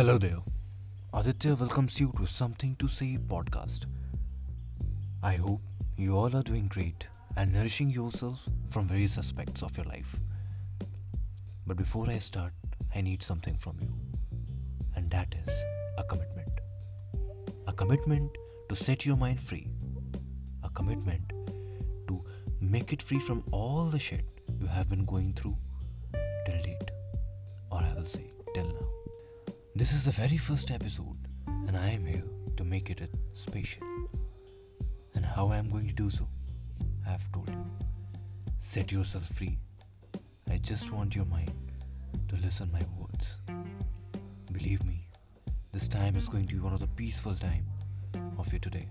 Hello there. Aditya welcomes you to Something to Say podcast. I hope you all are doing great and nourishing yourself from various aspects of your life. But before I start, I need something from you, and that is a commitment. A commitment to set your mind free. A commitment to make it free from all the shit you have been going through till date, or I will say till now. This is the very first episode, and I am here to make it a special. And how I am going to do so, I have told you. Set yourself free. I just want your mind to listen my words. Believe me, this time is going to be one of the peaceful time of your today.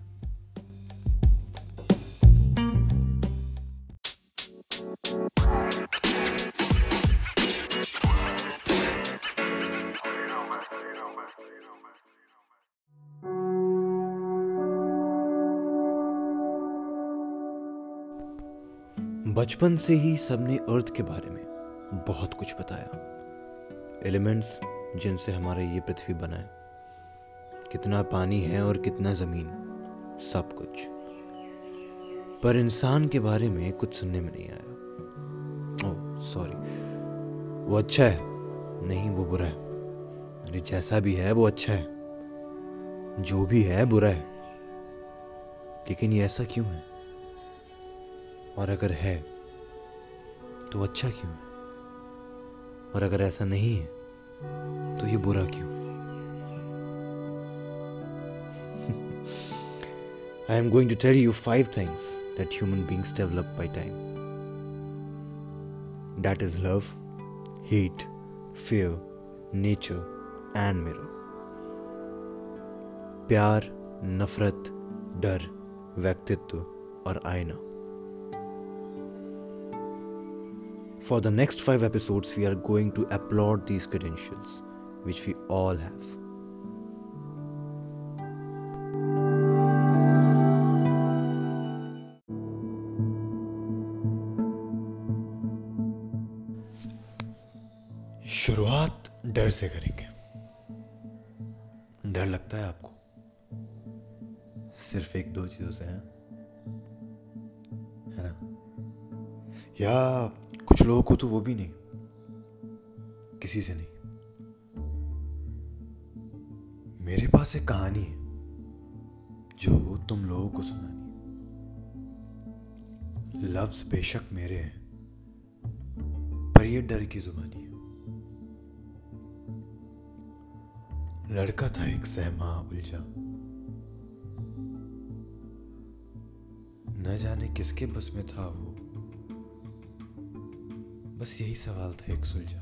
बचपन से ही सबने अर्थ के बारे में बहुत कुछ बताया। Elements जिनसे हमारा ये पृथ्वी बना है कितना पानी है और कितना ज़मीन, सब कुछ। पर इंसान के बारे में कुछ सुनने में नहीं आया। Oh, sorry. वो अच्छा है, नहीं, वो बुरा है। अरे, जैसा भी है, वो अच्छा है। जो भी है, बुरा है। लेकिन ये ऐसा क्यों है? और अगर है तो अच्छा क्यों? और अगर ऐसा नहीं है तो ये बुरा क्यों? I am going to tell you five things that human beings develop by time that is love hate fear nature and मेरो प्यार, नफरत, डर, व्यक्तित्व और आईना। For the next five episodes, we are going to applaud these credentials, which we all have. शुरुआत डर से करेंगे डर लगता है आपको सिर्फ़ एक दो चीज़ों से है है ना या कुछ लोगों को तो वो भी नहीं। किसी से नहीं। मेरे पास एक कहानी है, जो तुम लोगों को सुनानी है। लफ्ज बेशक मेरे हैं, पर ये डर की जुबानी है। लड़का था एक सहमा उलझा। न जाने किसके बस में था वो। बस यही सवाल था, एक सुलझा।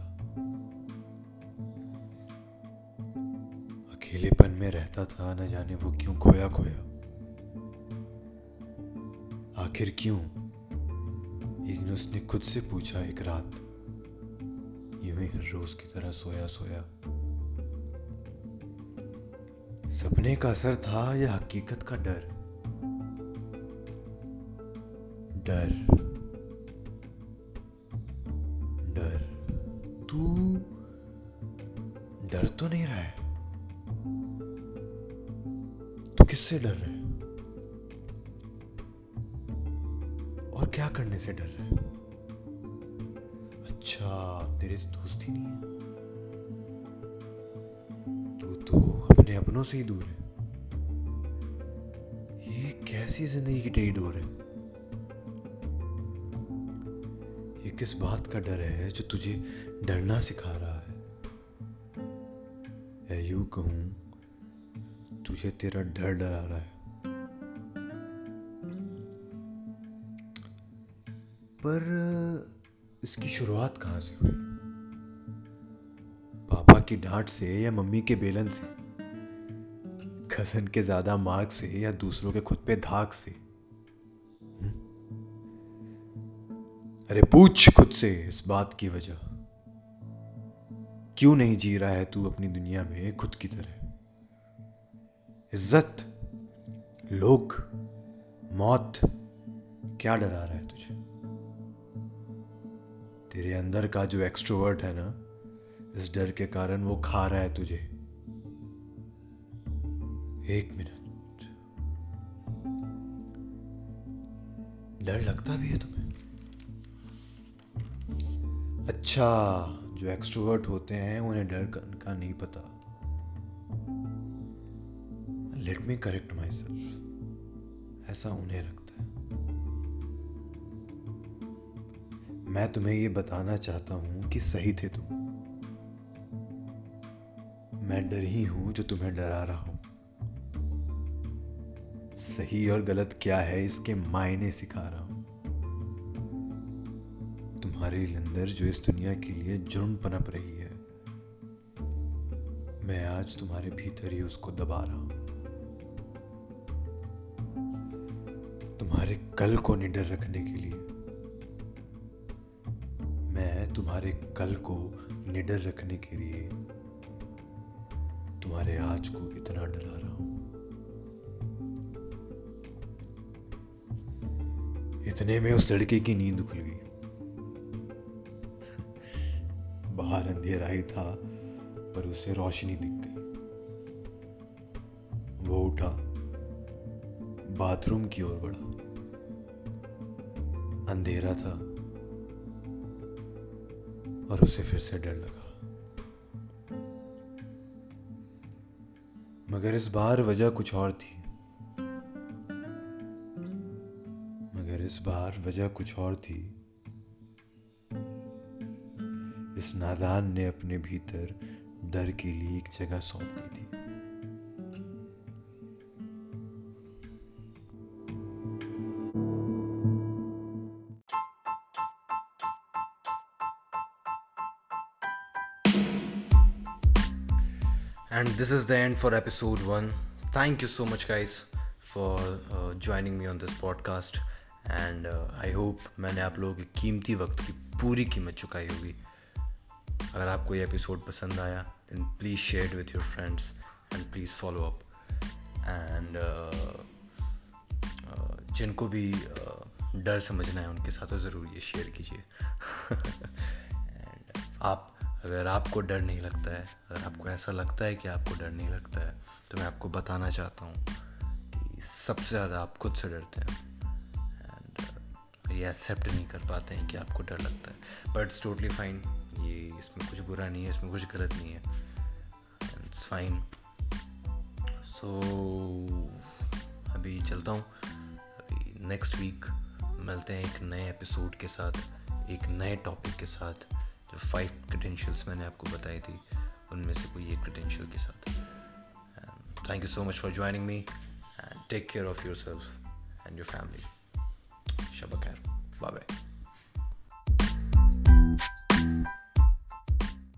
अकेलेपन में रहता था, न जाने वो क्यों खोया खोया। आखिर क्यों? दिन उसने खुद से पूछा एक रात। यूँ ही हर रोज की तरह सोया सोया। सपने का असर था या हकीकत का डर? डर। तू डर तो नहीं रहा है? तू किससे डर रहा है? और क्या करने से डर रहा है? अच्छा तेरे दोस्त ही नहीं है। तू तो अपने अपनों से ही दूर है। ये कैसी ज़िंदगी की टेढ़ी डोर है? किस बात का डर है, जो तुझे डरना सिखा रहा है? या कहूँ, तुझे तेरा डर डरा रहा है। पर, इसकी शुरुआत कहाँ से हुई? पापा की डांट से या मम्मी के बेलन से? कज़न के ज़्यादा मार्क से या दूसरों के खुद पे धाक से? अरे पूछ खुद से इस बात की वजह। क्यों नहीं जी रहा है तू अपनी दुनिया में खुद की तरह? इज़्ज़त, लोग, मौत, क्या डरा रहा है तुझे? तेरे अंदर का जो एक्सट्रोवर्ट है ना, इस डर के कारण वो खा रहा है तुझे। एक मिनट। डर लगता भी है तुम्हें? अच्छा जो एक्सट्रोवर्ट होते हैं, उन्हें डर का नहीं पता। Let me correct myself ऐसा उन्हें लगता है। मैं तुम्हें ये बताना चाहता हूँ कि सही थे तुम। मैं डर ही हूँ जो तुम्हें डरा रहा हूँ। सही और गलत क्या है, इसके मायने सिखा रहा हूँ। तुम्हारे अंदर जो इस दुनिया के लिए जुर्म पनप रही है, मैं आज तुम्हारे भीतर ही उसको दबा रहा हूँ। तुम्हारे कल को निडर रखने के लिए मैं तुम्हारे कल को निडर रखने के लिए तुम्हारे आज को इतना डरा रहा हूँ। इतने में उस लड़के की नींद खुल गई। बाहर अंधेरा ही था, पर उसे रोशनी दिख गई। वो उठा, बाथरूम की ओर बढ़ा। अंधेरा था, और उसे फिर से डर लगा। मगर इस बार वजह कुछ और थी। मगर इस बार वजह कुछ और थी। इस नादान ने अपने भीतर डर के लिए एक जगह सौंप दी थी। And this is the end for episode one thank you so much guys for joining me on this podcast and I hope मैंने आप लोगों के कीमती वक्त की पूरी कीमत चुकाई होगी। अगर आपको ये एपिसोड पसंद आया then please share with your friends and please follow up and जिनको भी uh, डर समझना है उनके साथ तो ज़रूर ये शेयर कीजिए। एंड आप अगर आपको डर नहीं लगता है अगर आपको ऐसा लगता है कि आपको डर नहीं लगता है तो मैं आपको बताना चाहता हूँ कि सबसे ज़्यादा आप खुद से डरते हैं। एंड uh, ये एक्सेप्ट नहीं कर पाते हैं कि आपको डर लगता है। बट इट्स टोटली फाइन ये इसमें कुछ बुरा नहीं है, इसमें कुछ गलत नहीं है। इट्स फाइन सो अभी चलता हूँ। अभी नेक्स्ट वीक मिलते हैं एक नए एपिसोड के साथ, एक नए टॉपिक के साथ, जो फाइव क्रेडेंशियल्स मैंने आपको बताई थी, उनमें से कोई एक क्रेडेंशियल के साथ। Thank you so much for joining me and take care of yourself and your family शब खैर बाय बाय